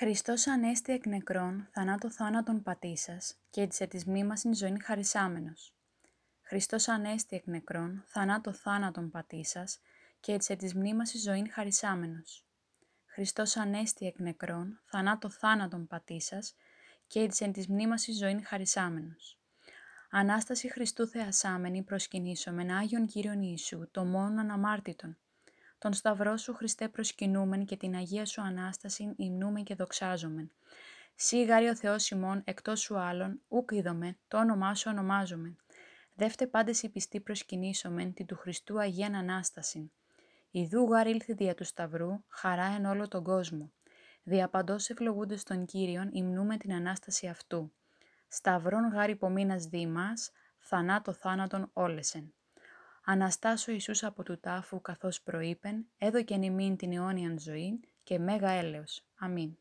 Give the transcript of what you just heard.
Χριστός ανέστη εκ νεκρών, θανάτω θάνατον πατήσας, και της της μνήμασιν ζωήν χαρισάμενος. Χριστός ανέστη εκ νεκρών, θανάτω θάνατον πατήσας, και της της μνήμασιν ζωήν χαρισάμενος. Χριστός ανέστη εκ νεκρών, θανάτω θάνατον πατήσας, και της εν της μνήμασιν ζωήν χαρισάμενος. Ανάσταση Χριστού θεασάμενη προσκυνήσομεν Άγιον Κύριον Ιησού, το μόνον αναμάρτητον, τον Σταυρό σου Χριστέ προσκυνούμεν και την Αγία σου Ανάσταση υμνούμεν και δοξάζομεν. Σύ γάρι ο Θεός ημών εκτός σου άλλων, ούκ είδομε, το όνομά σου ονομάζομεν. Δεύτε πάντες οι πιστοί προσκυνήσομεν την του Χριστού Αγίαν Ανάσταση. Ιδού γάρ ήλθε δια του Σταυρού, χαρά εν όλο τον κόσμο. Διαπαντός ευλογούντες των Κύριων υμνούμε την Ανάσταση αυτού. Σταυρών γάρ υπομείνας δήμας, θανάτο θάνατον όλεσεν. Αναστάσω Ιησούς από του τάφου καθώς προείπεν, έδωκεν ημίν την αιώνιαν ζωή και μέγα έλεος. Αμήν.